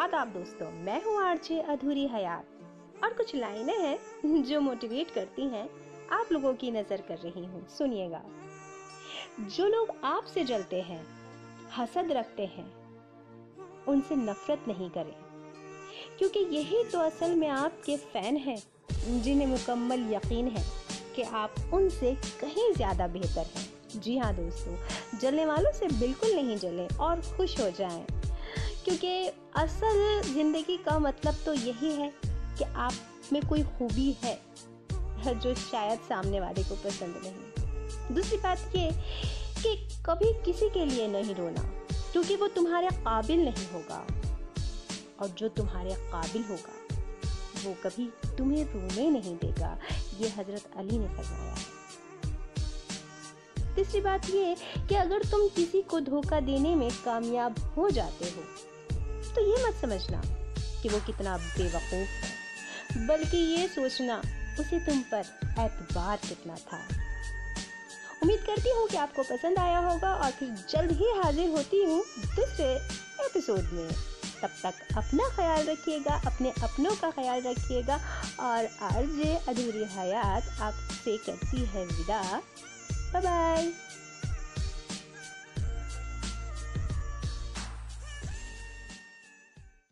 आदाब दोस्तों, मैं हूँ आरजे अधूरी हयात। और कुछ लाइनें हैं जो मोटिवेट करती हैं आप लोगों की नज़र कर रही हूँ। सुनिएगा। जो लोग आपसे जलते हैं, हसद रखते हैं, उनसे नफरत नहीं करें। क्योंकि यही तो असल में आपके फ़ैन हैं, जिन्हें मुकम्मल यकीन है कि आप उनसे कहीं ज़्यादा बेहतर हैं। जी हाँ दोस्तों, जलने वालों से बिल्कुल नहीं जलें और खुश हो जाएँ। क्योंकि असल ज़िंदगी का मतलब तो यही है कि आप में कोई खूबी है जो शायद सामने वाले को पसंद नहीं दूसरी बात ये कि कभी किसी के लिए नहीं रोना, क्योंकि वो तुम्हारे काबिल नहीं होगा। और जो तुम्हारे काबिल होगा, वो कभी तुम्हें रोने नहीं देगा, ये हज़रत अली ने फरमाया है। तीसरी बात ये कि अगर तुम किसी को धोखा देने में कामयाब हो जाते हो तो ये मत समझना कि वो कितना बेवकूफ़ है, बल्कि ये सोचना उसे तुम पर एतबार कितना था। उम्मीद करती हूँ कि आपको पसंद आया होगा और फिर जल्द ही हाजिर होती हूँ दूसरे एपिसोड में। तब तक अपना ख्याल रखिएगा, अपने अपनों का ख्याल रखिएगा और आरजे अधूरी हयात आपसे करती है विदा। 拜拜。